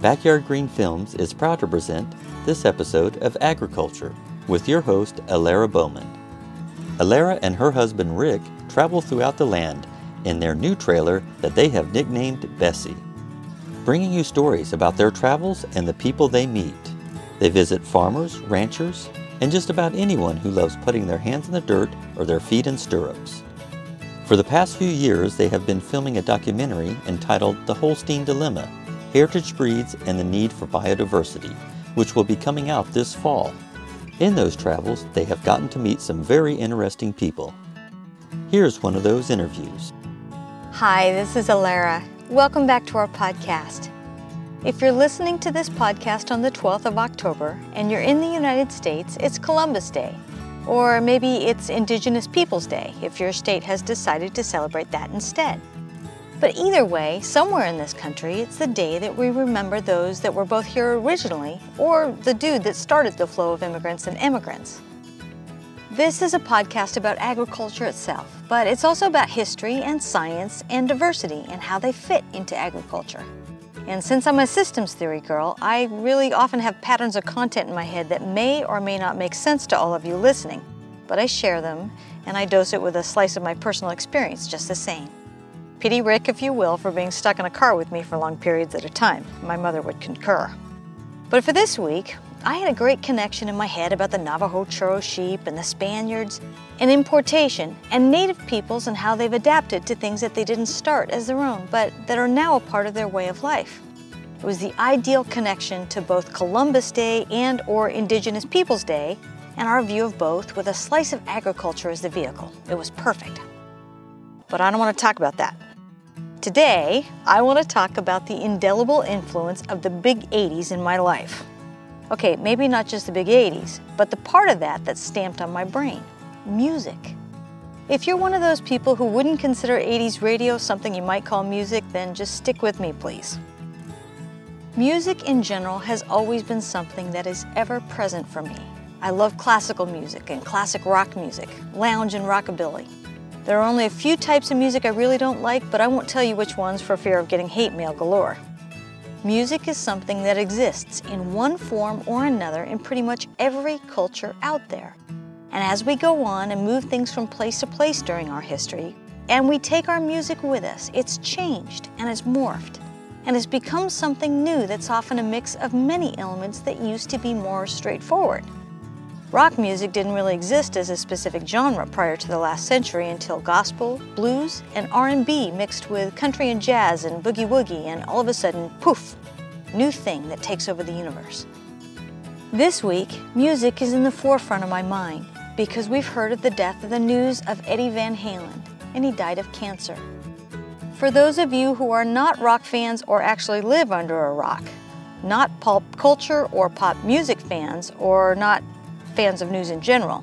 Backyard Green Films is proud to present this episode of Agriculture with your host, Alara Bowman. Alara and her husband Rick travel throughout the land in their new trailer that they have nicknamed Bessie, bringing you stories about their travels and the people they meet. They visit farmers, ranchers, and just about anyone who loves putting their hands in the dirt or their feet in stirrups. For the past few years, they have been filming a documentary entitled The Holstein Dilemma Heritage Breeds and the Need for Biodiversity, which will be coming out this fall. In those travels, they have gotten to meet some very interesting people. Here's one of those interviews. Hi, this is Alara. Welcome back to our podcast. If you're listening to this podcast on the 12th of October and you're in the United States, it's Columbus Day. Or maybe it's Indigenous Peoples Day if your state has decided to celebrate that instead. But either way, somewhere in this country, it's the day that we remember those that were both here originally or the dude that started the flow of immigrants and immigrants. This is a podcast about agriculture itself, but it's also about history and science and diversity and how they fit into agriculture. And since I'm a systems theory girl, I really often have patterns of content in my head that may or may not make sense to all of you listening, but I share them and I dose it with a slice of my personal experience just the same. Pity Rick, if you will, for being stuck in a car with me for long periods at a time. My mother would concur. But for this week, I had a great connection in my head about the Navajo Churro sheep and the Spaniards and importation and native peoples and how they've adapted to things that they didn't start as their own, but that are now a part of their way of life. It was the ideal connection to both Columbus Day and or Indigenous Peoples Day and our view of both with a slice of agriculture as the vehicle. It was perfect. But I don't want to talk about that. Today, I want to talk about the indelible influence of the big 80s in my life. Okay, maybe not just the big 80s, but the part of that that's stamped on my brain music. If you're one of those people who wouldn't consider 80s radio something you might call music, then just stick with me, please. Music in general has always been something that is ever present for me. I love classical music and classic rock music, lounge and rockabilly. There are only a few types of music I really don't like, but I won't tell you which ones for fear of getting hate mail galore. Music is something that exists in one form or another in pretty much every culture out there. And as we go on and move things from place to place during our history, and we take our music with us, it's changed and it's morphed and has become something new that's often a mix of many elements that used to be more straightforward. Rock music didn't really exist as a specific genre prior to the last century until gospel, blues, and R&B mixed with country and jazz and boogie woogie and all of a sudden, poof, new thing that takes over the universe. This week, music is in the forefront of my mind because we've heard of the death of the news of Eddie Van Halen and he died of cancer. For those of you who are not rock fans or actually live under a rock, not pop culture or pop music fans, or not fans of news in general,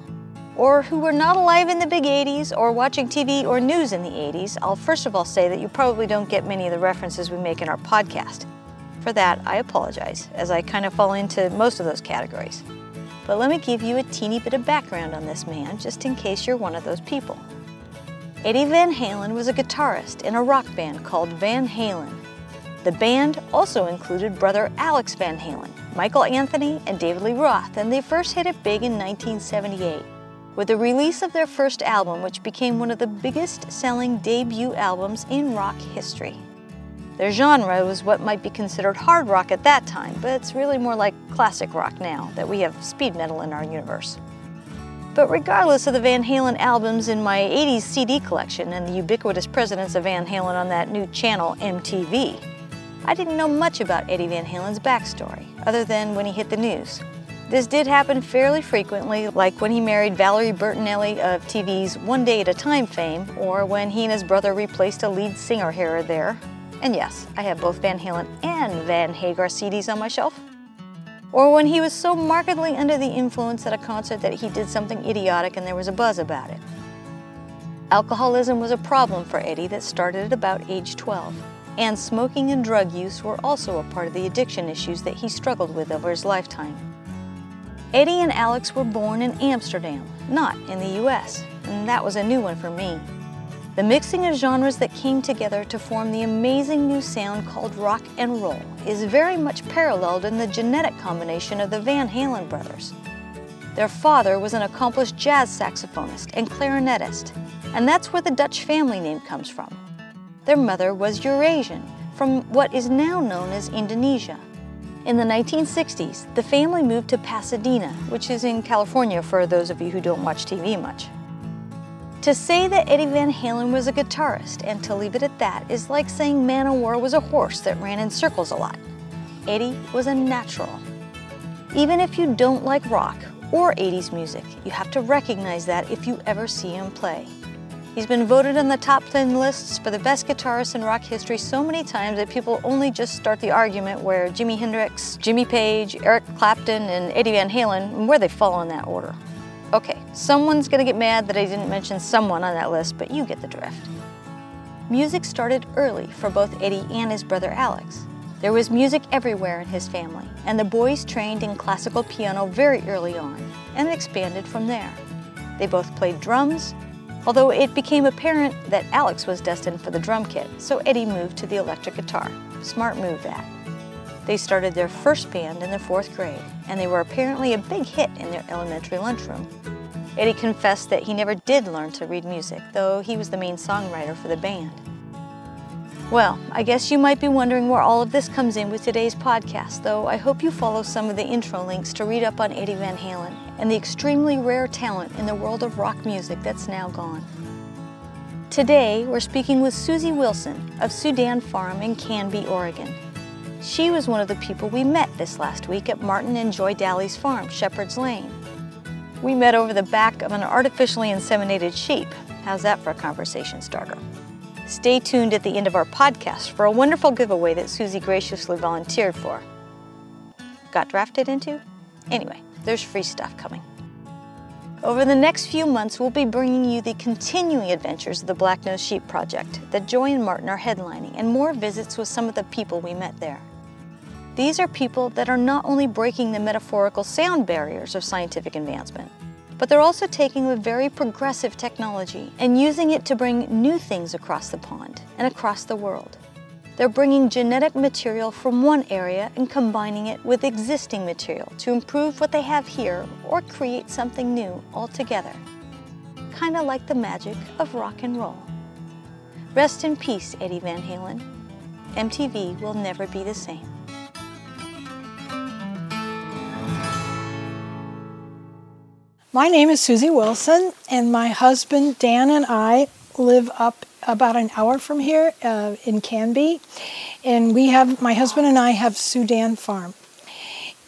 or who were not alive in the big 80s or watching TV or news in the 80s, I'll first of all say that you probably don't get many of the references we make in our podcast. For that, I apologize, as I kind of fall into most of those categories. But let me give you a teeny bit of background on this man, just in case you're one of those people. Eddie Van Halen was a guitarist in a rock band called Van Halen. The band also included brother Alex Van Halen, Michael Anthony, and David Lee Roth, and they first hit it big in 1978 with the release of their first album, which became one of the biggest selling debut albums in rock history. Their genre was what might be considered hard rock at that time, but it's really more like classic rock now that we have speed metal in our universe. But regardless of the Van Halen albums in my 80s CD collection and the ubiquitous presence of Van Halen on that new channel, MTV, I didn't know much about Eddie Van Halen's backstory, other than when he hit the news. This did happen fairly frequently, like when he married Valerie Bertinelli of TV's One Day at a Time fame, or when he and his brother replaced a lead singer here or there. And yes, I have both Van Halen and Van Hagar CDs on my shelf. Or when he was so markedly under the influence at a concert that he did something idiotic and there was a buzz about it. Alcoholism was a problem for Eddie that started at about age 12 and smoking and drug use were also a part of the addiction issues that he struggled with over his lifetime. Eddie and Alex were born in Amsterdam, not in the US, and that was a new one for me. The mixing of genres that came together to form the amazing new sound called rock and roll is very much paralleled in the genetic combination of the Van Halen brothers. Their father was an accomplished jazz saxophonist and clarinetist, and that's where the Dutch family name comes from. Their mother was Eurasian, from what is now known as Indonesia. In the 1960s, the family moved to Pasadena, which is in California for those of you who don't watch TV much. To say that Eddie Van Halen was a guitarist and to leave it at that is like saying Man o' War was a horse that ran in circles a lot. Eddie was a natural. Even if you don't like rock or 80s music, you have to recognize that if you ever see him play. He's been voted in the top 10 lists for the best guitarist in rock history so many times that people only just start the argument where Jimi Hendrix, Jimmy Page, Eric Clapton, and Eddie Van Halen, where they fall in that order. Okay, someone's gonna get mad that I didn't mention someone on that list, but you get the drift. Music started early for both Eddie and his brother Alex. There was music everywhere in his family, and the boys trained in classical piano very early on and expanded from there. They both played drums, although it became apparent that Alex was destined for the drum kit, so Eddie moved to the electric guitar. Smart move that. They started their first band in the fourth grade, and they were apparently a big hit in their elementary lunchroom. Eddie confessed that he never did learn to read music, though he was the main songwriter for the band. Well, I guess you might be wondering where all of this comes in with today's podcast, though I hope you follow some of the intro links to read up on Eddie Van Halen and the extremely rare talent in the world of rock music that's now gone. Today, we're speaking with Susie Wilson of SuDan Farm in Canby, Oregon. She was one of the people we met this last week at Martin and Joy Daly's farm, Shepherd's Lane. We met over the back of an artificially inseminated sheep. How's that for a conversation starter? Stay tuned at the end of our podcast for a wonderful giveaway that Susie graciously volunteered for. Got drafted into? Anyway, there's free stuff coming. Over the next few months, we'll be bringing you the continuing adventures of the Black Nose Sheep Project that Joy and Martin are headlining, and more visits with some of the people we met there. These are people that are not only breaking the metaphorical sound barriers of scientific advancement, but they're also taking a very progressive technology and using it to bring new things across the pond and across the world. They're bringing genetic material from one area and combining it with existing material to improve what they have here or create something new altogether. Kind of like the magic of rock and roll. Rest in peace, Eddie Van Halen. MTV will never be the same. My name is Susie Wilson, and my husband Dan and I live up about an hour from here uh, in Canby, and we have my husband and I have SuDan Farm,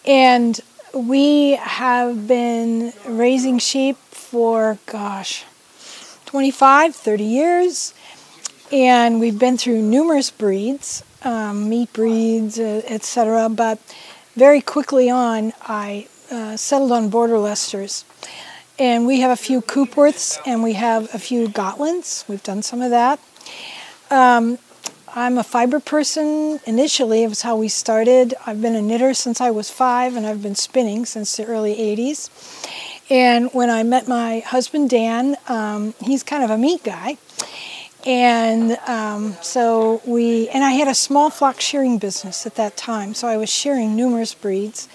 and we have been raising sheep for gosh, 25, 30 years, and we've been through numerous breeds, um, meat breeds, uh, etc. But very quickly on, I uh, settled on Border Leicesters and we have a few Coopworths and we have a few Gotlands. We've done some of that. Um, I'm a fiber person initially, it was how we started. I've been a knitter since I was five and I've been spinning since the early 80s. And when I met my husband Dan, um, he's kind of a meat guy. And um, so we, and I had a small flock shearing business at that time, so I was shearing numerous breeds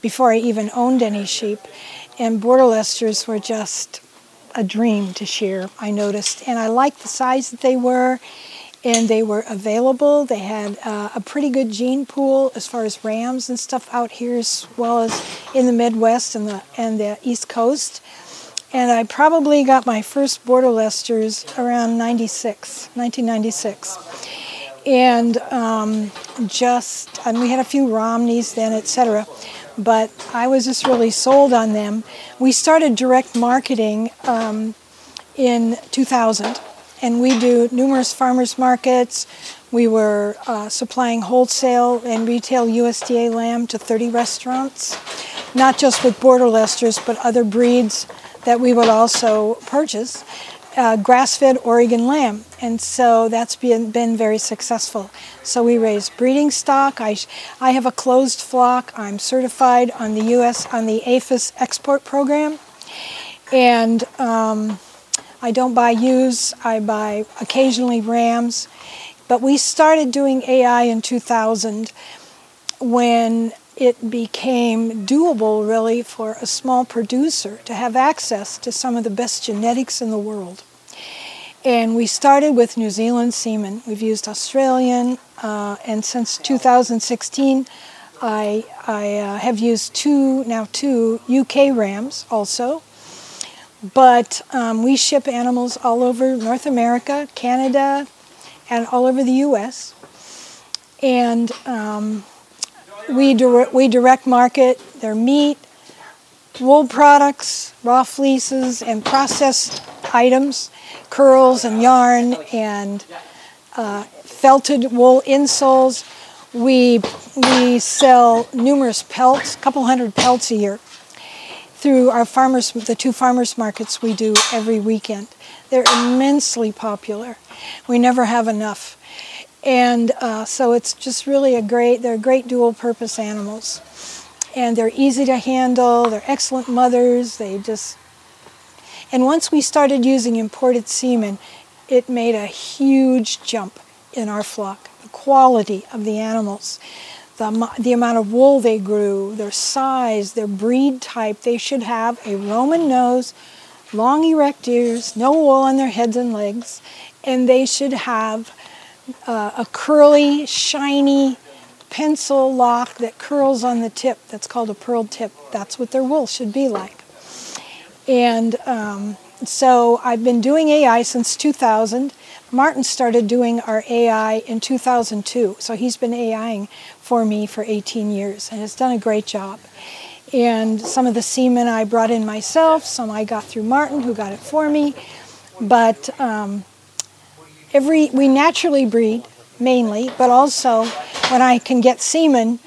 before I even owned any sheep and border Leicesters were just a dream to shear, I noticed. And I liked the size that they were, and they were available. They had uh, a pretty good gene pool as far as rams and stuff out here, as well as in the Midwest and the, and the East Coast. And I probably got my first border Leicesters around 96, 1996. And um, just, and we had a few Romneys then, etc but I was just really sold on them. We started direct marketing um, in 2000, and we do numerous farmers markets. We were uh, supplying wholesale and retail USDA lamb to 30 restaurants, not just with border Leicesters, but other breeds that we would also purchase uh, grass-fed Oregon lamb, and so that's been, been very successful. So we raise breeding stock. I, I have a closed flock. I'm certified on the U.S. on the APHIS export program, and um, I don't buy ewes, I buy occasionally rams. But we started doing AI in 2000 when it became doable, really, for a small producer to have access to some of the best genetics in the world. And we started with New Zealand semen. We've used Australian, uh, and since 2016, I, I uh, have used two, now two UK rams also. But um, we ship animals all over North America, Canada, and all over the US. And um, we, dire- we direct market their meat, wool products, raw fleeces, and processed items, curls and yarn, and uh, felted wool insoles. We, we sell numerous pelts, a couple hundred pelts a year, through our farmers, the two farmers markets we do every weekend. They're immensely popular. We never have enough. And uh, so it's just really a great, they're great dual purpose animals. And they're easy to handle, they're excellent mothers, they just. And once we started using imported semen, it made a huge jump in our flock. The quality of the animals, the, the amount of wool they grew, their size, their breed type. They should have a Roman nose, long erect ears, no wool on their heads and legs, and they should have uh, a curly, shiny pencil lock that curls on the tip. That's called a pearl tip. That's what their wool should be like. And um, so I've been doing AI since 2000. Martin started doing our AI in 2002. So he's been AIing for me for 18 years and has done a great job. And some of the semen I brought in myself, some I got through Martin, who got it for me. But um, every we naturally breed mainly, but also when I can get semen,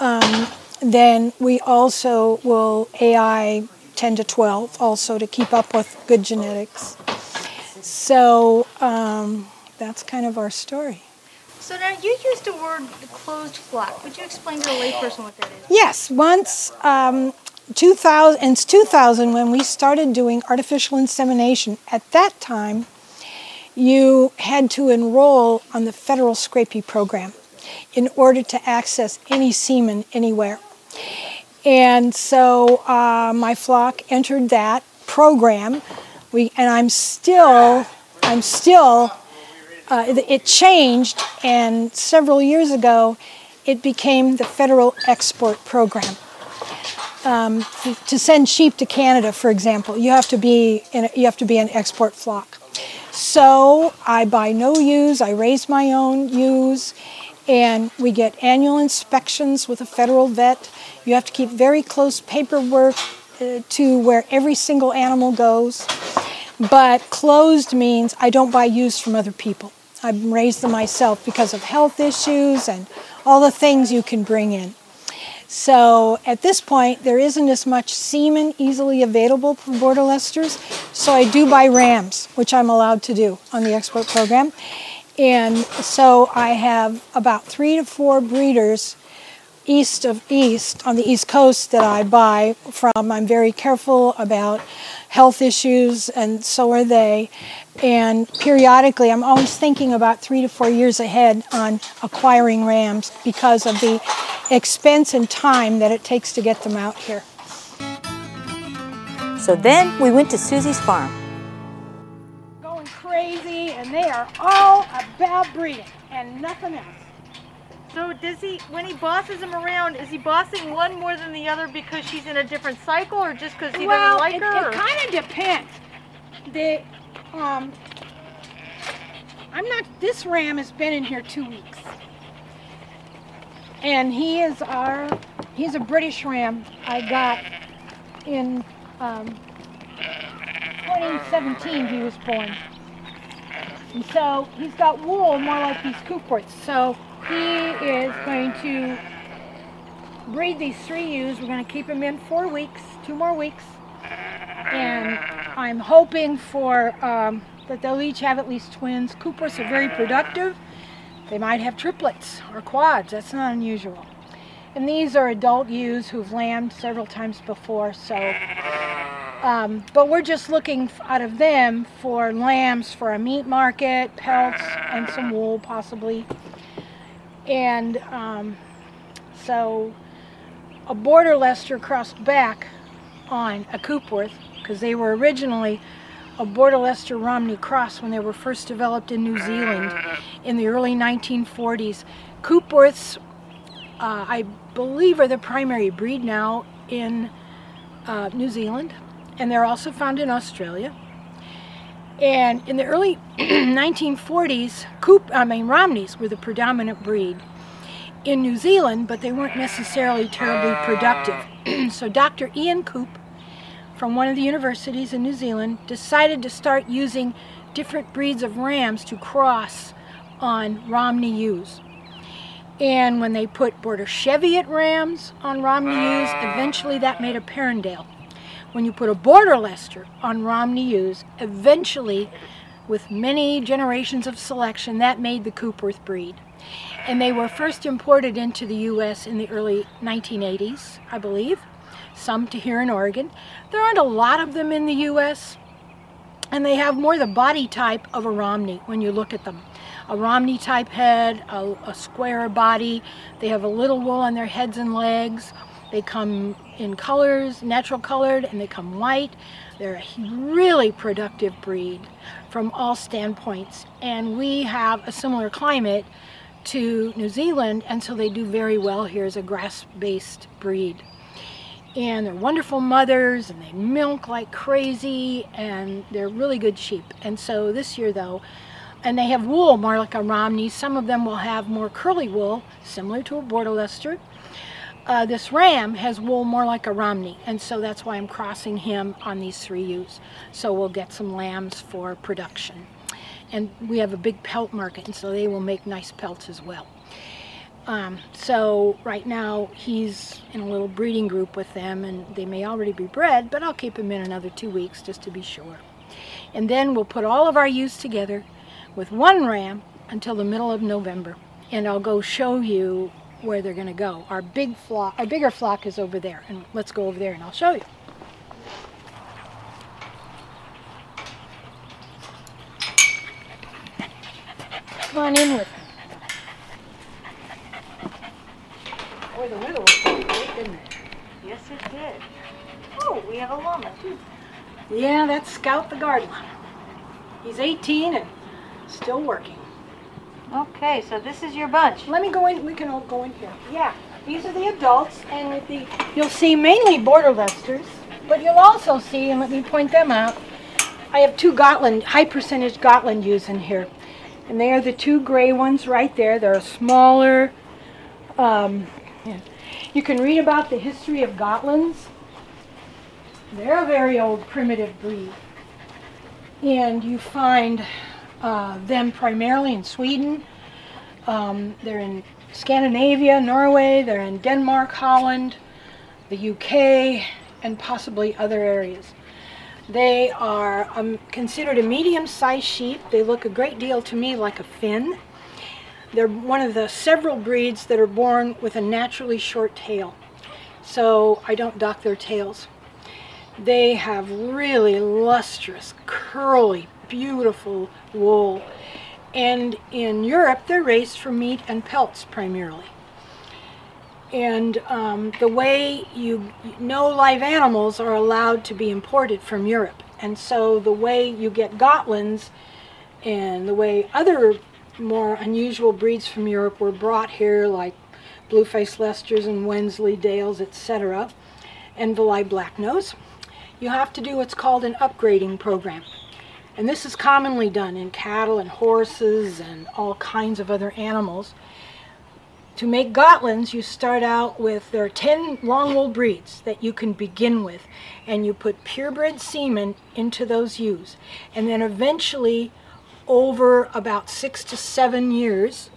um, then we also will AI 10 to 12 also to keep up with good genetics. So um, that's kind of our story. So now you used the word closed flock. Would you explain to a layperson what that is? Yes, once um, 2000, in 2000 when we started doing artificial insemination, at that time you had to enroll on the federal Scrapie program in order to access any semen anywhere. And so uh, my flock entered that program. We, and I'm still, I'm still, uh, it changed, and several years ago, it became the federal export program. Um, to send sheep to Canada, for example, you have to be in you have to be an export flock. So I buy no ewes, I raise my own ewes, and we get annual inspections with a federal vet. You have to keep very close paperwork uh, to where every single animal goes. But closed means I don't buy ewes from other people. I raise them myself because of health issues and all the things you can bring in. So at this point, there isn't as much semen easily available for Border Leicesters. So I do buy rams, which I'm allowed to do on the export program. And so I have about three to four breeders east of east on the east coast that I buy from. I'm very careful about health issues, and so are they. And periodically, I'm always thinking about three to four years ahead on acquiring rams because of the expense and time that it takes to get them out here. So then we went to Susie's farm. Going crazy, and they are all about breeding and nothing else. So does he, when he bosses them around, is he bossing one more than the other because she's in a different cycle, or just because he well, doesn't like it, her? it kind of depends. The um, I'm not. This ram has been in here two weeks, and he is our. He's a British ram I got in um, 2017. He was born, and so he's got wool more like these Coopworths. So he is going to breed these three ewes. We're going to keep him in four weeks, two more weeks, and I'm hoping for um, that they'll each have at least twins. Coopworths are very productive. They might have triplets or quads. That's not unusual. And these are adult ewes who've lambed several times before, so Um, but we're just looking out of them for lambs for a meat market, pelts, and some wool possibly. And um, so a border Leicester crossed back on a Coopworth because they were originally a Border Leicester Romney cross when they were first developed in New Zealand in the early 1940s. Coopworths, uh, I believe, are the primary breed now in uh, New Zealand, and they're also found in Australia. And in the early 1940s, Coop, I mean Romneys were the predominant breed in New Zealand, but they weren't necessarily terribly productive. so Dr. Ian Coop from one of the universities in New Zealand decided to start using different breeds of rams to cross on Romney ewes. And when they put Border Cheviot rams on Romney ewes, ah. eventually that made a Perendale. When you put a Border Leicester on Romney ewes, eventually, with many generations of selection, that made the Coopworth breed. And they were first imported into the U.S. in the early 1980s, I believe, some to here in Oregon. There aren't a lot of them in the U.S., and they have more the body type of a Romney when you look at them. A Romney type head, a, a square body. They have a little wool on their heads and legs. They come in colors, natural colored, and they come white. They're a really productive breed from all standpoints. And we have a similar climate to New Zealand, and so they do very well here as a grass based breed. And they're wonderful mothers, and they milk like crazy, and they're really good sheep. And so this year, though, and they have wool more like a Romney. Some of them will have more curly wool, similar to a Border Leicester. Uh, this ram has wool more like a Romney, and so that's why I'm crossing him on these three ewes. So we'll get some lambs for production. And we have a big pelt market, and so they will make nice pelts as well. Um, so right now he's in a little breeding group with them, and they may already be bred, but I'll keep him in another two weeks just to be sure. And then we'll put all of our ewes together with one ram until the middle of November, and I'll go show you where they're going to go. Our big flock, our bigger flock is over there, and let's go over there and I'll show you. Come on in with me. Boy, the weather was pretty great, didn't it? Did. Oh, we have a llama too. Yeah, that's Scout the guard llama. He's 18 and still working. Okay, so this is your bunch. Let me go in. We can all go in here. Yeah, these are the adults, and with the you'll see mainly border Leicesters, but you'll also see, and let me point them out. I have two Gotland, high percentage Gotland ewes in here, and they are the two gray ones right there. They're a smaller. Um. You can read about the history of Gotlands. They're a very old primitive breed, and you find uh, them primarily in Sweden. Um, they're in Scandinavia, Norway, they're in Denmark, Holland, the UK, and possibly other areas. They are um, considered a medium sized sheep. They look a great deal to me like a Finn. They're one of the several breeds that are born with a naturally short tail, so I don't dock their tails. They have really lustrous, curly, beautiful wool. And in Europe, they're raised for meat and pelts primarily. And um, the way you no live animals are allowed to be imported from Europe. And so the way you get Gotlands and the way other more unusual breeds from Europe were brought here, like blue-faced and Wensleydales, etc., and Valais Blacknose, you have to do what's called an upgrading program. And this is commonly done in cattle and horses and all kinds of other animals. To make Gotlands, you start out with, there are 10 long wool breeds that you can begin with, and you put purebred semen into those ewes. And then eventually, over about six to seven years,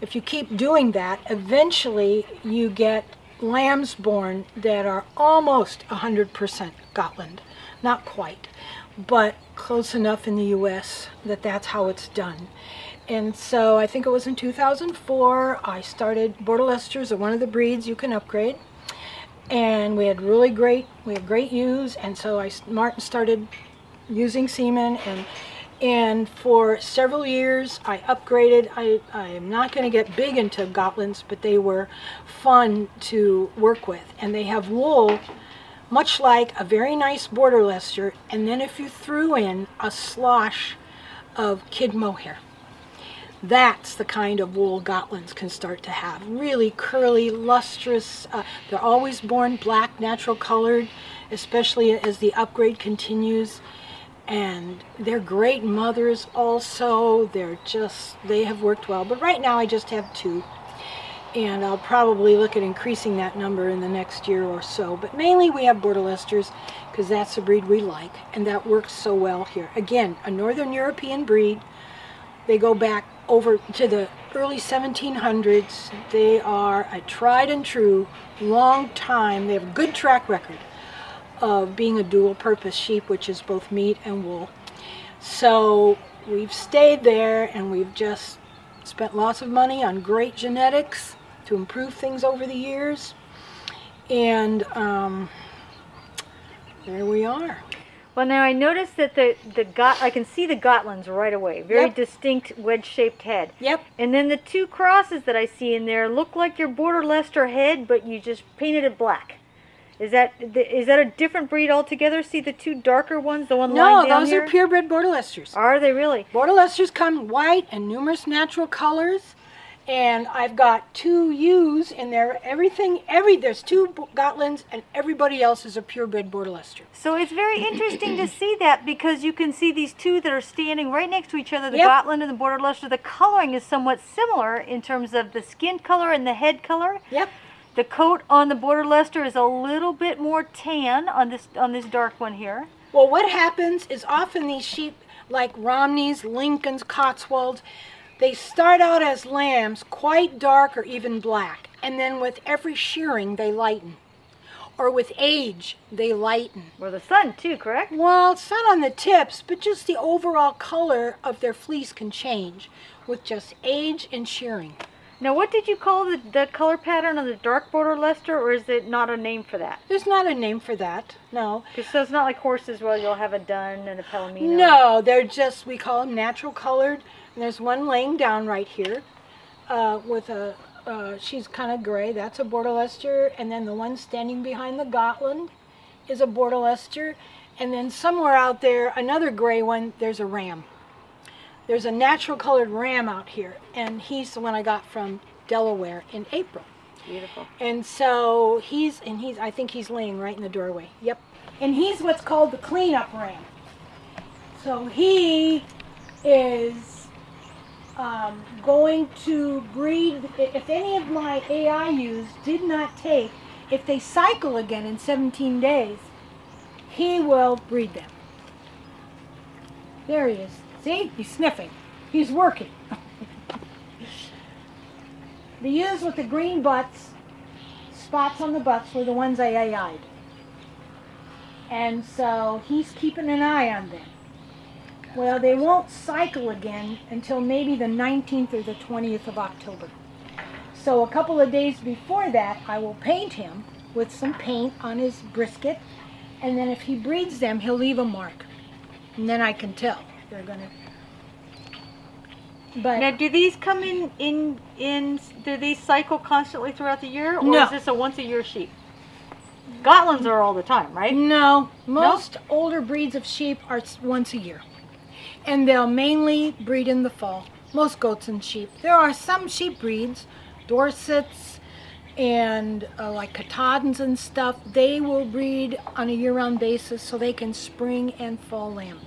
if you keep doing that, eventually you get lambs born that are almost 100% Gotland. Not quite, but close enough in the US that that's how it's done. And so I think it was in 2004 I started Border Leicesters are one of the breeds you can upgrade. and we had really great we had great ewes, and so I Martin started using semen and and for several years I upgraded. I, I'm not going to get big into Gotlands, but they were fun to work with. And they have wool, much like a very nice border Leicester. And then if you threw in a slosh of kid mohair, that's the kind of wool Gotlands can start to have. Really curly, lustrous. Uh, they're always born black, natural colored, especially as the upgrade continues and they're great mothers also. They're just they have worked well. But right now i just have two. And i'll probably look at increasing that number in the next year or so. But mainly we have border leicesters because that's the breed we like and that works so well here. Again a northern european breed. They go back over to the early 1700s they are a tried and true long time. They have a good track record of being a dual purpose sheep, which is both meat and wool. So we've stayed there and we've just spent lots of money on great genetics to improve things over the years. And um, there we are. Well, now I noticed that the the got I can see the Gotlands right away. Very Yep. distinct wedge-shaped head. Yep. And then the two crosses that I see in there look like your border Leicester head, but you just painted it black. Is that is that a different breed altogether? See the two darker ones, the one No, those here? are purebred border Leicesters. Are they really? Border Leicesters come white and numerous natural colors. And I've got two ewes in there. Everything, every there's two Gotlands, and everybody else is a purebred border Leicester. So it's very interesting to see that because you can see these two that are standing right next to each other, the Yep. Gotland and the Border Leicester. The coloring is somewhat similar in terms of the skin color and the head color. Yep. The coat on the Border Leicester is a little bit more tan on this on this dark one here. Well, what happens is often these sheep, like Romneys, Lincolns, Cotswolds, they start out as lambs, quite dark or even black, and then with every shearing they lighten. Or with age, they lighten. Or the sun too, correct? Well, not on the tips, but just the overall color of their fleece can change with just age and shearing. Now, what did you call the, the color pattern on the dark Border Leicester, or is it not a name for that? There's not a name for that, no. so it's not like horses where you'll have a dun and a palomino. No, they're just, we call them natural colored. And there's one laying down right here uh, with a, uh, she's kind of gray. That's a Border Leicester. And then the one standing behind the Gotland is a Border Leicester. And then somewhere out there, another gray one, there's a ram. There's a natural colored ram out here. And he's the one I got from Delaware in April. Beautiful. And so he's, and he's, I think he's laying right in the doorway. Yep. And he's what's called the cleanup ram. So he is um, going to breed, if any of my AIUs did not take, if they cycle again in 17 days, he will breed them. There he is. See? He's sniffing. He's working. the ewes with the green butts, spots on the butts, were the ones I AI'd. And so he's keeping an eye on them. Well, they won't cycle again until maybe the 19th or the 20th of October. So a couple of days before that, I will paint him with some paint on his brisket. And then if he breeds them, he'll leave a mark. And then I can tell they're to. But Now, do these come in in in? Do these cycle constantly throughout the year, or No. is this a once a year sheep? Gotlands are all the time, right? No, most older breeds of sheep are once a year. And they'll mainly breed in the fall. Most goats and sheep. There are some sheep breeds, Dorsets and uh, like Katahdins and stuff, they will breed on a year round basis so they can spring and fall lamb.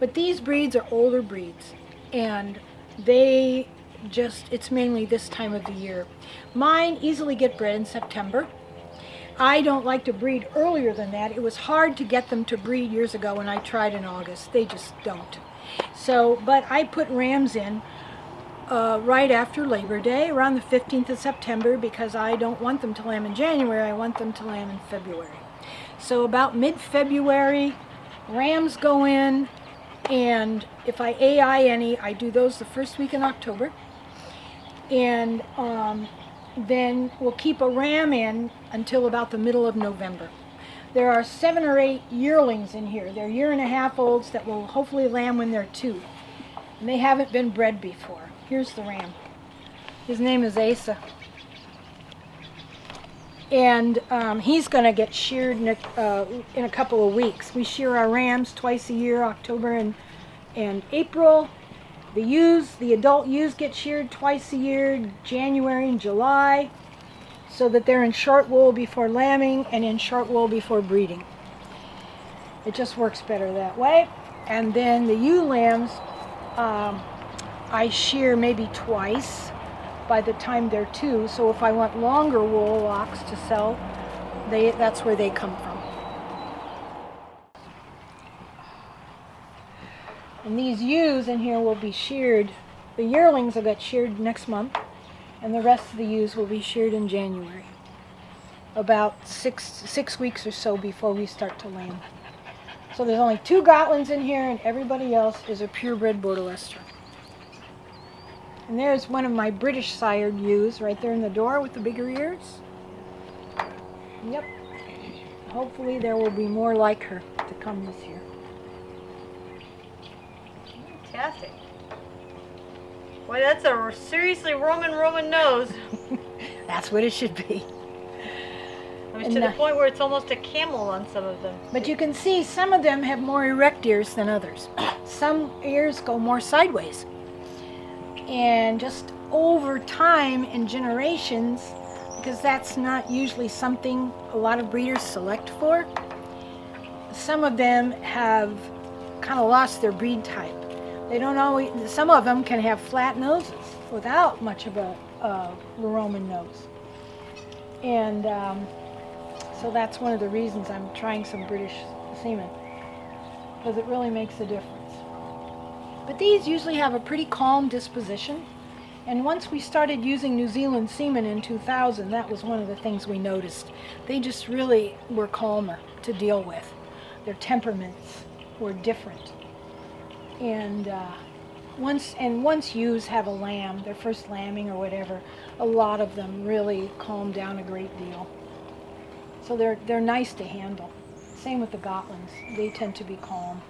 But these breeds are older breeds and they just, it's mainly this time of the year. Mine easily get bred in September. I don't like to breed earlier than that. It was hard to get them to breed years ago when I tried in August. They just don't. So, but I put rams in uh, right after Labor Day, around the 15th of September, because I don't want them to lamb in January. I want them to lamb in February. So about mid-February, rams go in, and if I AI any, I do those the first week in October. And um, then we'll keep a ram in until about the middle of November. There are seven or eight yearlings in here. They're year and a half olds that will hopefully lamb when they're two. And they haven't been bred before. Here's the ram. His name is Asa. And um, he's going to get sheared in a, uh, in a couple of weeks. We shear our rams twice a year, October and, and April. The ewes, the adult ewes get sheared twice a year, January and July, so that they're in short wool before lambing and in short wool before breeding. It just works better that way. And then the ewe lambs, um, I shear maybe twice by the time they're two. So if I want longer wool locks to sell, they, that's where they come from. And these ewes in here will be sheared. The yearlings will get sheared next month, and the rest of the ewes will be sheared in January. About six six weeks or so before we start to lamb. So there's only two Gotlands in here, and everybody else is a purebred Border Leicester. And there's one of my British sired ewes right there in the door with the bigger ears. Yep. Hopefully there will be more like her to come this year. Fantastic. Boy, that's a seriously Roman Roman nose. That's what it should be. I mean, And to the the- point where it's almost a camel on some of them. But you can see some of them have more erect ears than others. Some ears go more sideways. And just over time and generations, because that's not usually something a lot of breeders select for, some of them have kind of lost their breed type. They don't always, some of them can have flat noses without much of a, Roman nose. And um, so that's one of the reasons I'm trying some British semen, because it really makes a difference. But these usually have a pretty calm disposition. And once we started using New Zealand semen in 2000, that was one of the things we noticed. They just really were calmer to deal with. Their temperaments were different. And uh, once and once ewes have a lamb, their first lambing or whatever, a lot of them really calm down a great deal. So they're they're nice to handle. Same with the Gotlands. They tend to be calm,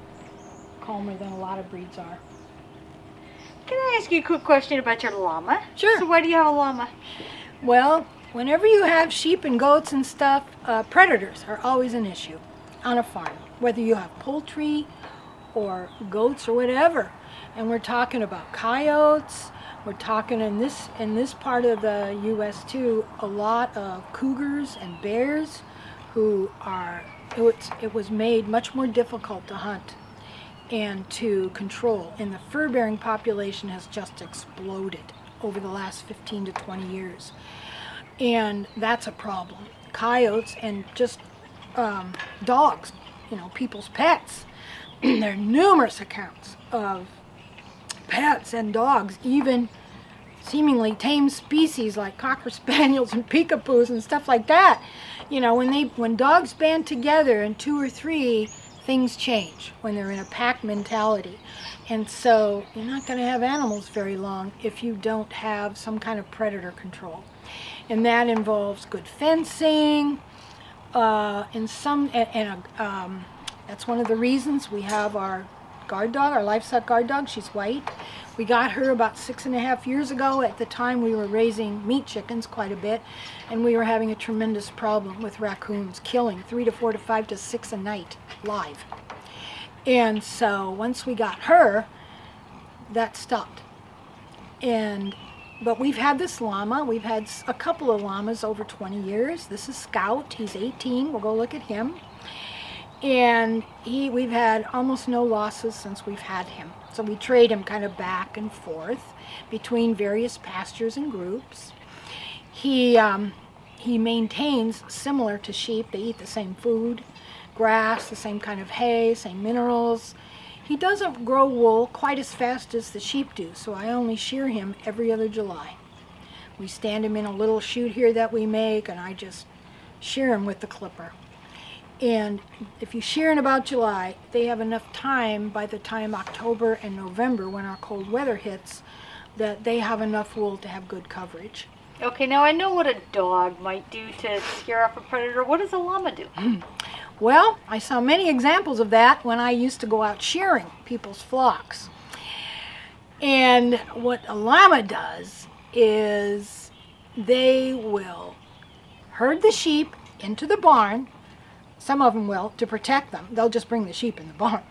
calmer than a lot of breeds are. Can I ask you a quick question about your llama? Sure. So why do you have a llama? Well, whenever you have sheep and goats and stuff, uh, predators are always an issue on a farm. Whether you have poultry or goats or whatever, and we're talking about coyotes. We're talking in this in this part of the U.S. too, a lot of cougars and bears, who are it was, it was made much more difficult to hunt and to control. And the fur-bearing population has just exploded over the last 15 to 20 years, and that's a problem. Coyotes and just um, dogs, you know, people's pets. there are numerous accounts of pets and dogs, even seemingly tame species like cocker spaniels and peekapoos and stuff like that. You know, when they when dogs band together in two or three, things change when they're in a pack mentality. And so you're not going to have animals very long if you don't have some kind of predator control. And that involves good fencing, uh, and some and, and um, that's one of the reasons we have our guard dog, our livestock guard dog. She's white. We got her about six and a half years ago. At the time, we were raising meat chickens quite a bit, and we were having a tremendous problem with raccoons killing three to four to five to six a night live. And so once we got her, that stopped. And but we've had this llama. We've had a couple of llamas over 20 years. This is Scout. He's 18. We'll go look at him. And he, we've had almost no losses since we've had him. So we trade him kind of back and forth between various pastures and groups. He, um, he maintains similar to sheep. They eat the same food, grass, the same kind of hay, same minerals. He doesn't grow wool quite as fast as the sheep do, so I only shear him every other July. We stand him in a little chute here that we make, and I just shear him with the clipper. And if you shear in about July, they have enough time by the time October and November, when our cold weather hits, that they have enough wool to have good coverage. Okay, now I know what a dog might do to scare off a predator. What does a llama do? Hmm. Well, I saw many examples of that when I used to go out shearing people's flocks. And what a llama does is they will herd the sheep into the barn. Some of them will to protect them. They'll just bring the sheep in the barn.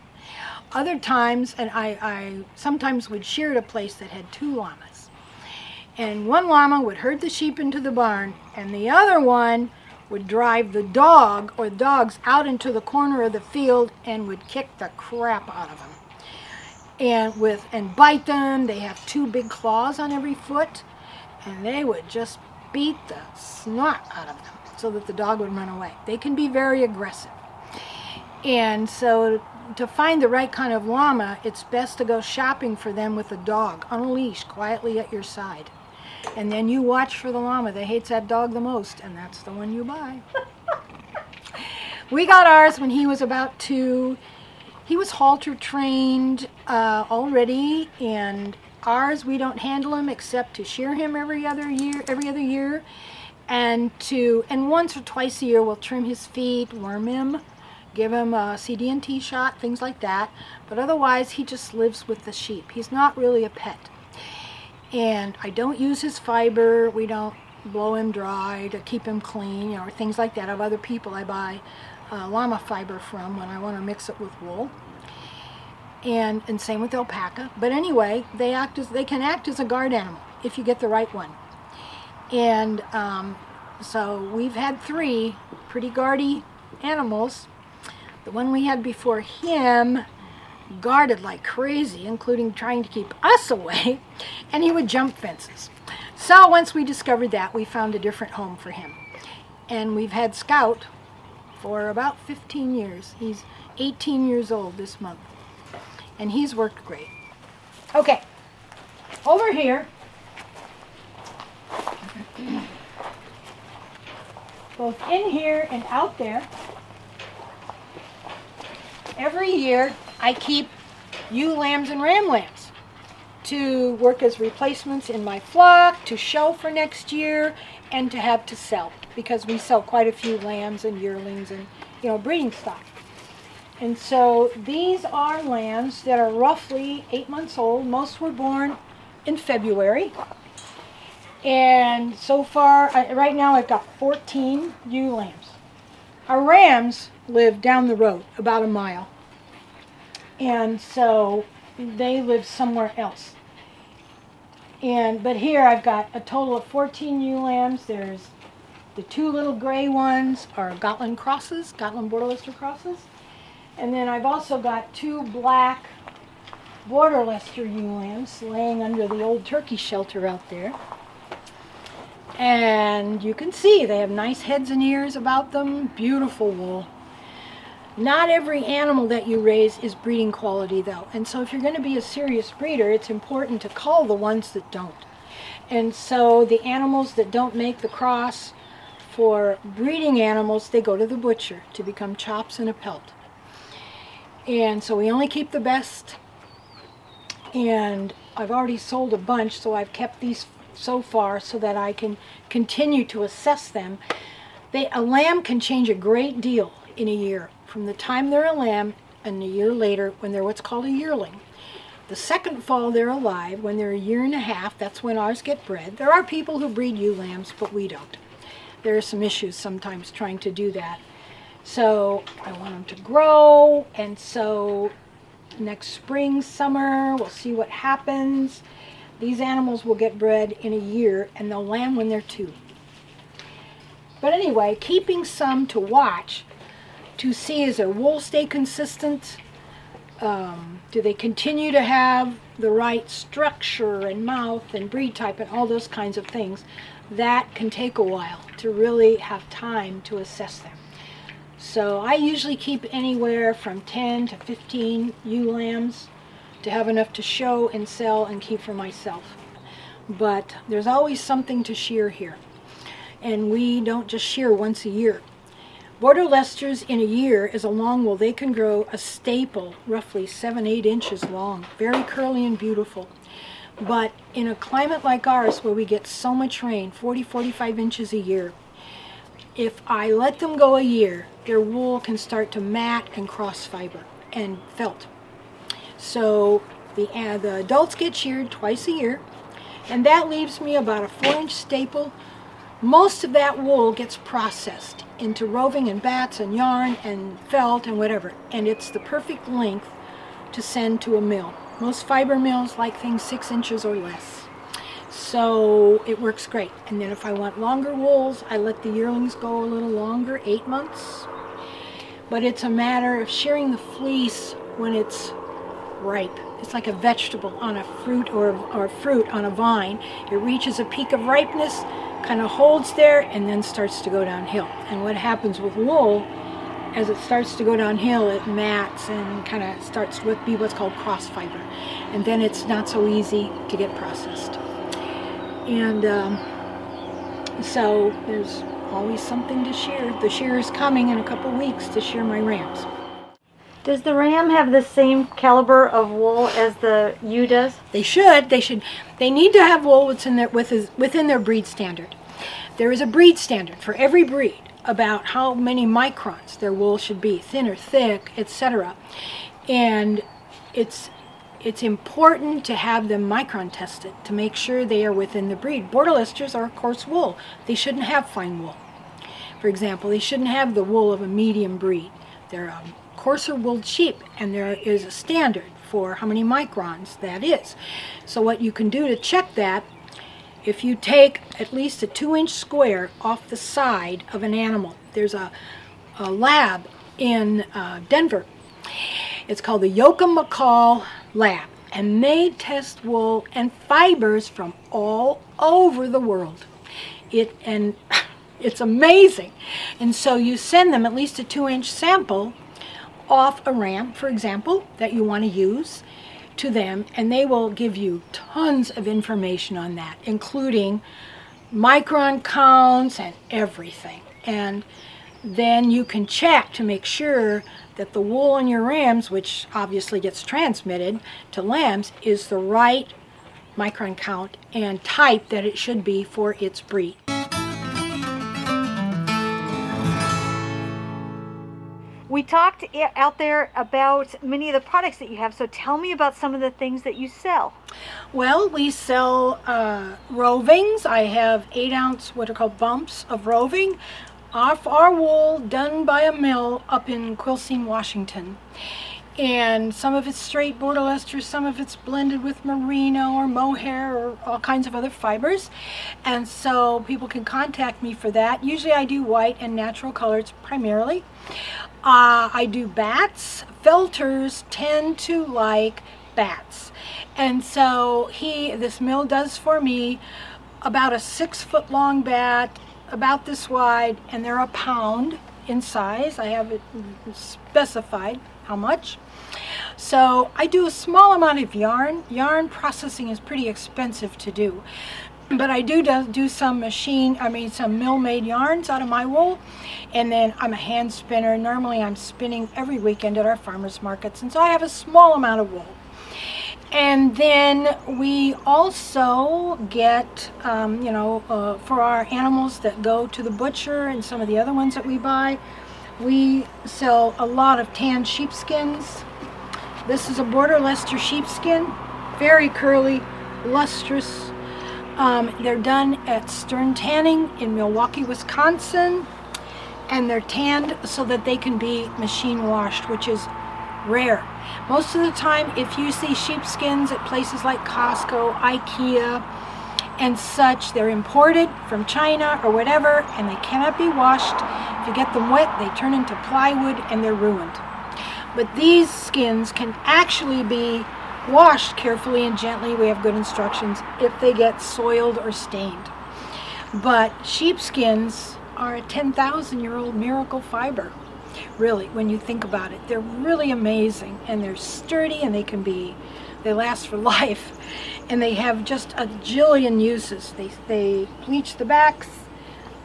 Other times, and I, I sometimes would shear at a place that had two llamas. And one llama would herd the sheep into the barn, and the other one would drive the dog or dogs out into the corner of the field and would kick the crap out of them and with and bite them. They have two big claws on every foot, and they would just beat the snot out of them so that the dog would run away. They can be very aggressive. And so to find the right kind of llama, it's best to go shopping for them with a dog on a leash quietly at your side. And then you watch for the llama that hates that dog the most, and that's the one you buy. we got ours when he was about two he was halter trained uh, already, and ours we don't handle him except to shear him every other year, every other year, and to and once or twice a year we'll trim his feet, worm him, give him a CD&T shot, things like that. But otherwise, he just lives with the sheep. He's not really a pet. And I don't use his fiber. We don't blow him dry to keep him clean, you know, or things like that. Of other people, I buy uh, llama fiber from when I want to mix it with wool. And, and same with alpaca. But anyway, they act as they can act as a guard animal if you get the right one. And um, so we've had three pretty guardy animals. The one we had before him guarded like crazy, including trying to keep us away, and he would jump fences. So once we discovered that, we found a different home for him. And we've had Scout, for about 15 years. He's 18 years old this month. And he's worked great. Okay, over here, both in here and out there, every year I keep ewe lambs and ram lambs to work as replacements in my flock, to show for next year, and to have to sell because we sell quite a few lambs and yearlings and you know breeding stock. And so these are lambs that are roughly eight months old. Most were born in February. And so far, right now, I've got 14 ewe lambs. Our rams live down the road, about a mile. And so they live somewhere else. And but here I've got a total of 14 ewe lambs. There's the two little gray ones are Gotland crosses, Gotland Border Leicester crosses. And then I've also got two black Border Leicester ewe lambs laying under the old turkey shelter out there. And you can see they have nice heads and ears about them, beautiful wool. Not every animal that you raise is breeding quality though. And so if you're going to be a serious breeder, it's important to call the ones that don't. And so the animals that don't make the cross for breeding animals, they go to the butcher to become chops and a pelt. And so we only keep the best. And I've already sold a bunch, so I've kept these so far so that I can continue to assess them. They, a lamb can change a great deal in a year from the time they're a lamb and a year later when they're what's called a yearling. The second fall they're alive, when they're a year and a half, that's when ours get bred. There are people who breed ewe lambs, but we don't there are some issues sometimes trying to do that. So I want them to grow, and so next spring, summer, we'll see what happens. These animals will get bred in a year, and they'll lamb when they're two. But anyway, keeping some to watch to see is their wool stay consistent? Um, do they continue to have the right structure and mouth and breed type and all those kinds of things? that can take a while to really have time to assess them. So I usually keep anywhere from 10 to 15 ewe lambs to have enough to show and sell and keep for myself. But there's always something to shear here. And we don't just shear once a year. Border Leicesters in a year is a long wool. They can grow a staple roughly 7 8 inches long, very curly and beautiful. But in a climate like ours where we get so much rain, 40, 45 inches a year, if I let them go a year, their wool can start to mat and cross fiber and felt. So the, uh, the adults get sheared twice a year, and that leaves me about a four inch staple. Most of that wool gets processed into roving and bats and yarn and felt and whatever, and it's the perfect length to send to a mill. Most fiber mills like things six inches or less. So it works great. And then if I want longer wools, I let the yearlings go a little longer, eight months. But it's a matter of shearing the fleece when it's ripe. It's like a vegetable on a fruit or, or fruit on a vine. It reaches a peak of ripeness, kind of holds there, and then starts to go downhill. And what happens with wool, as it starts to go downhill, it mats and kind of starts to be what's called cross fiber. And then it's not so easy to get processed. And um, so there's always something to shear. The shear is coming in a couple weeks to shear my rams. Does the ram have the same caliber of wool as the ewe does? They should. They should. They need to have wool within their within their breed standard. There is a breed standard for every breed about how many microns their wool should be, thin or thick, etc. And it's it's important to have them micron tested to make sure they are within the breed. Border Leicesters are coarse wool. They shouldn't have fine wool. For example, they shouldn't have the wool of a medium breed. They're um, coarser wooled sheep, and there is a standard for how many microns that is. So what you can do to check that, if you take at least a two inch square off the side of an animal, there's a, a lab in uh, Denver. It's called the Yocom McColl Lab, and they test wool and fibers from all over the world. It and it's amazing. And so you send them at least a two inch sample off a ramp, for example, that you want to use to them, and they will give you tons of information on that, including micron counts and everything. And then you can check to make sure that the wool on your rams, which obviously gets transmitted to lambs, is the right micron count and type that it should be for its breed. We talked out there about many of the products that you have, so tell me about some of the things that you sell. Well, we sell uh, rovings. I have eight ounce, what are called bumps of roving off our wool done by a mill up in Quilcene, Washington. And some of it's straight border Leicester, some of it's blended with merino or mohair or all kinds of other fibers. And so people can contact me for that. Usually I do white and natural colors primarily. Uh, I do bats. Felters tend to like bats. And so he, this mill does for me about a six foot long bat, about this wide, and they're a pound in size. I have it specified how much. So I do a small amount of yarn. Yarn processing is pretty expensive to do. But I do do some machine, I mean some mill-made yarns out of my wool. And then I'm a hand spinner. Normally I'm spinning every weekend at our farmers markets. And so I have a small amount of wool. And then we also get, um, you know, uh, for our animals that go to the butcher and some of the other ones that we buy, we sell a lot of tanned sheepskins. This is a Border Leicester sheepskin, very curly, lustrous, um, they're done at Stern Tanning in Milwaukee, Wisconsin, and they're tanned so that they can be machine washed, which is rare. Most of the time, if you see sheepskins at places like Costco, IKEA, and such, they're imported from China or whatever, and they cannot be washed. If you get them wet, they turn into plywood and they're ruined. But these skins can actually be washed carefully and gently. We have good instructions if they get soiled or stained. But sheepskins are a 10,000 year old miracle fiber, really, when you think about it. They're really amazing and they're sturdy and they can be, they last for life. And they have just a jillion uses. They, they bleach the backs,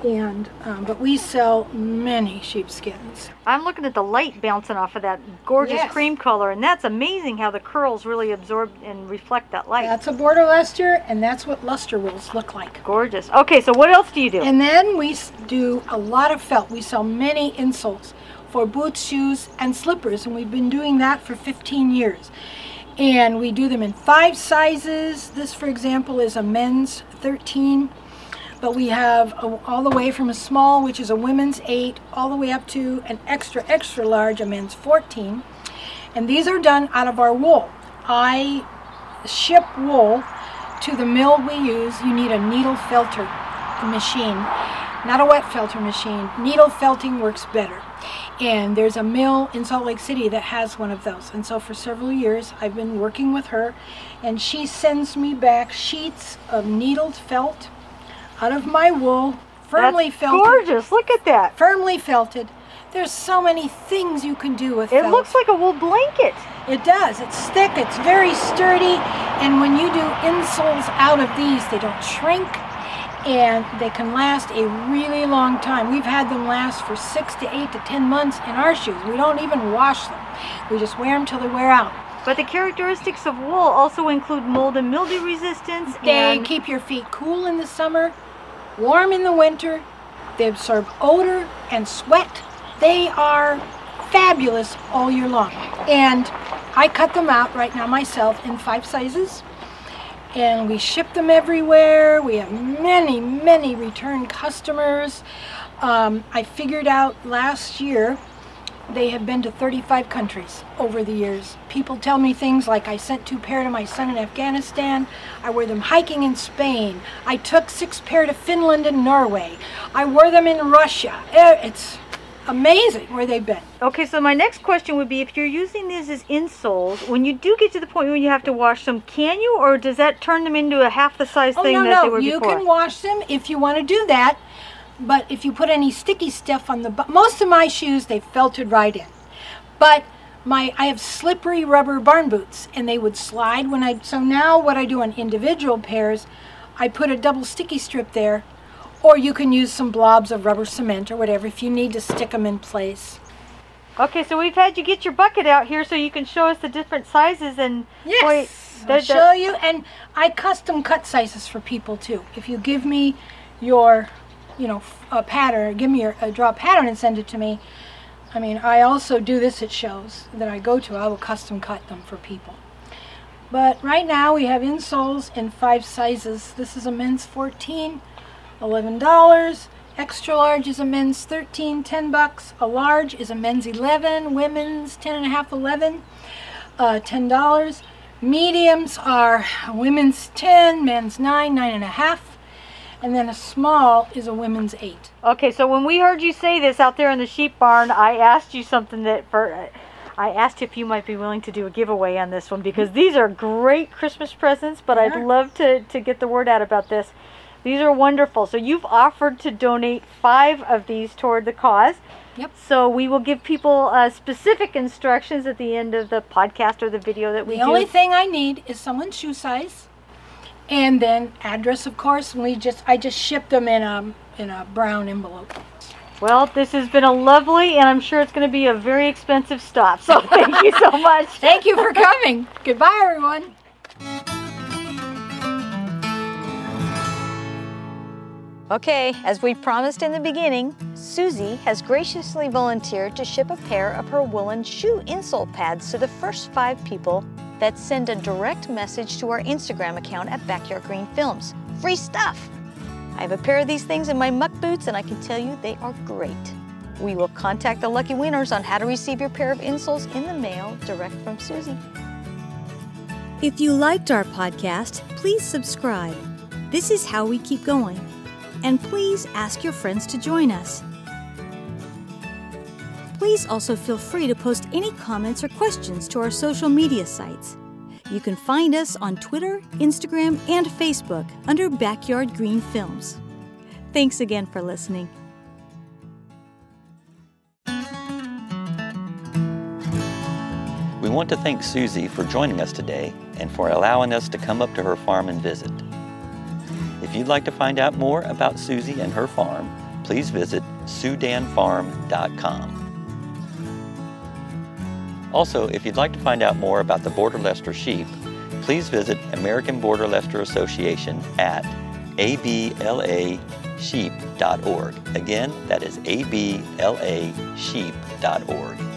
And um, but we sell many sheepskins. I'm looking at the light bouncing off of that gorgeous Yes. cream color, and that's amazing how the curls really absorb and reflect that light. That's a border Leicester, and that's what luster wools look like. gorgeous. Okay, so what else do you do? And then we do a lot of felt. We sell many insoles for boots, shoes, and slippers, and we've been doing that for 15 years. And we do them in five sizes. This, for example, is a men's 13, but we have a, all the way from a small, which is a women's 8, all the way up to an extra, extra large, a men's 14. And these are done out of our wool. I ship wool to the mill we use. You need a needle filter machine, not a wet filter machine. Needle felting works better. And there's a mill in Salt Lake City that has one of those. And so for several years, I've been working with her, and she sends me back sheets of needled felt out of my wool, firmly that's felted. gorgeous. Look at that. Firmly felted. There's so many things you can do with It felt. looks like a wool blanket. It does. It's thick, it's very sturdy, and when you do insoles out of these, they don't shrink and they can last a really long time. We've had them last for six to eight to ten months in our shoes. We don't even wash them, we just wear them till they wear out. But the characteristics of wool also include mold and mildew resistance. They and keep your feet cool in the summer, warm in the winter, they absorb odor and sweat. They are fabulous all year long. And I cut them out right now myself in five sizes. And we ship them everywhere. We have many, many return customers. Um, I figured out last year they have been to 35 countries over the years. People tell me things like I sent two pair to my son in Afghanistan. I wore them hiking in Spain. I took six pair to Finland and Norway. I wore them in Russia. Eh, It's amazing where they've been. Okay, so my next question would be if you're using these as insoles, when you do get to the point where you have to wash them, can you, or does that turn them into a half the size Oh thing no, that they no, were you before? can wash them if you want to do that. But if you put any sticky stuff on the bu- most of my shoes, they felted right in. But my I have slippery rubber barn boots, and they would slide when I. So now what I do on individual pairs, I put a double sticky strip there, or you can use some blobs of rubber cement or whatever if you need to stick them in place. Okay, so we've had you get your bucket out here so you can show us the different sizes and Yes, boy, I'll show you, and I custom cut sizes for people too. If you give me your, you know, a pattern, give me your a draw a pattern and send it to me. I mean, I also do this at shows that I go to. I will custom cut them for people. But right now we have insoles in five sizes. This is a men's 14, $11. Extra large is a men's 13, 10 bucks. A large is a men's 11, women's 10 and a half, 11 uh, ten dollars. Mediums are women's ten, men's nine, nine and a half, and then a small is a women's eight. Okay, so when we heard you say this out there in the sheep barn, I asked you something that for I asked if you might be willing to do a giveaway on this one because these are great Christmas presents, but I'd love to to get the word out about this. These are wonderful. So you've offered to donate 5 of these toward the cause. Yep. So we will give people uh, specific instructions at the end of the podcast or the video that we The do. only thing I need is someone's shoe size, and then address, of course. And we just I just ship them in a in a brown envelope. Well, this has been a lovely, and I'm sure it's going to be a very expensive stop. So thank you so much. Thank you for coming. Goodbye, everyone. Okay, as we promised in the beginning, Susie has graciously volunteered to ship a pair of her woolen shoe insole pads to the first five people that send a direct message to our Instagram account at Backyard Green Films. Free stuff! I have a pair of these things in my muck boots, and I can tell you they are great. We will contact the lucky winners on how to receive your pair of insoles in the mail direct from Susie. If you liked our podcast, please subscribe. This is how we keep going. And please ask your friends to join us. Please also feel free to post any comments or questions to our social media sites. You can find us on Twitter, Instagram, and Facebook under Backyard Green Films. Thanks again for listening. We want to thank Susie for joining us today and for allowing us to come up to her farm and visit. If you'd like to find out more about Susie and her farm, please visit SudanFarm.com. Also, if you'd like to find out more about the Border Leicester sheep, please visit American Border Leicester Association at ablasheep.org. Again, that is ablasheep.org.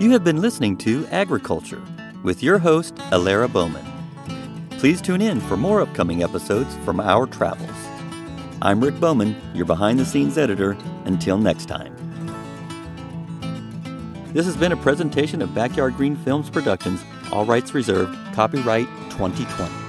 You have been listening to Agriculture with your host, Alara Bowman. Please tune in for more upcoming episodes from our travels. I'm Rick Bowman, your behind the scenes editor. Until next time. This has been a presentation of Backyard Green Films Productions, all rights reserved, copyright 2020.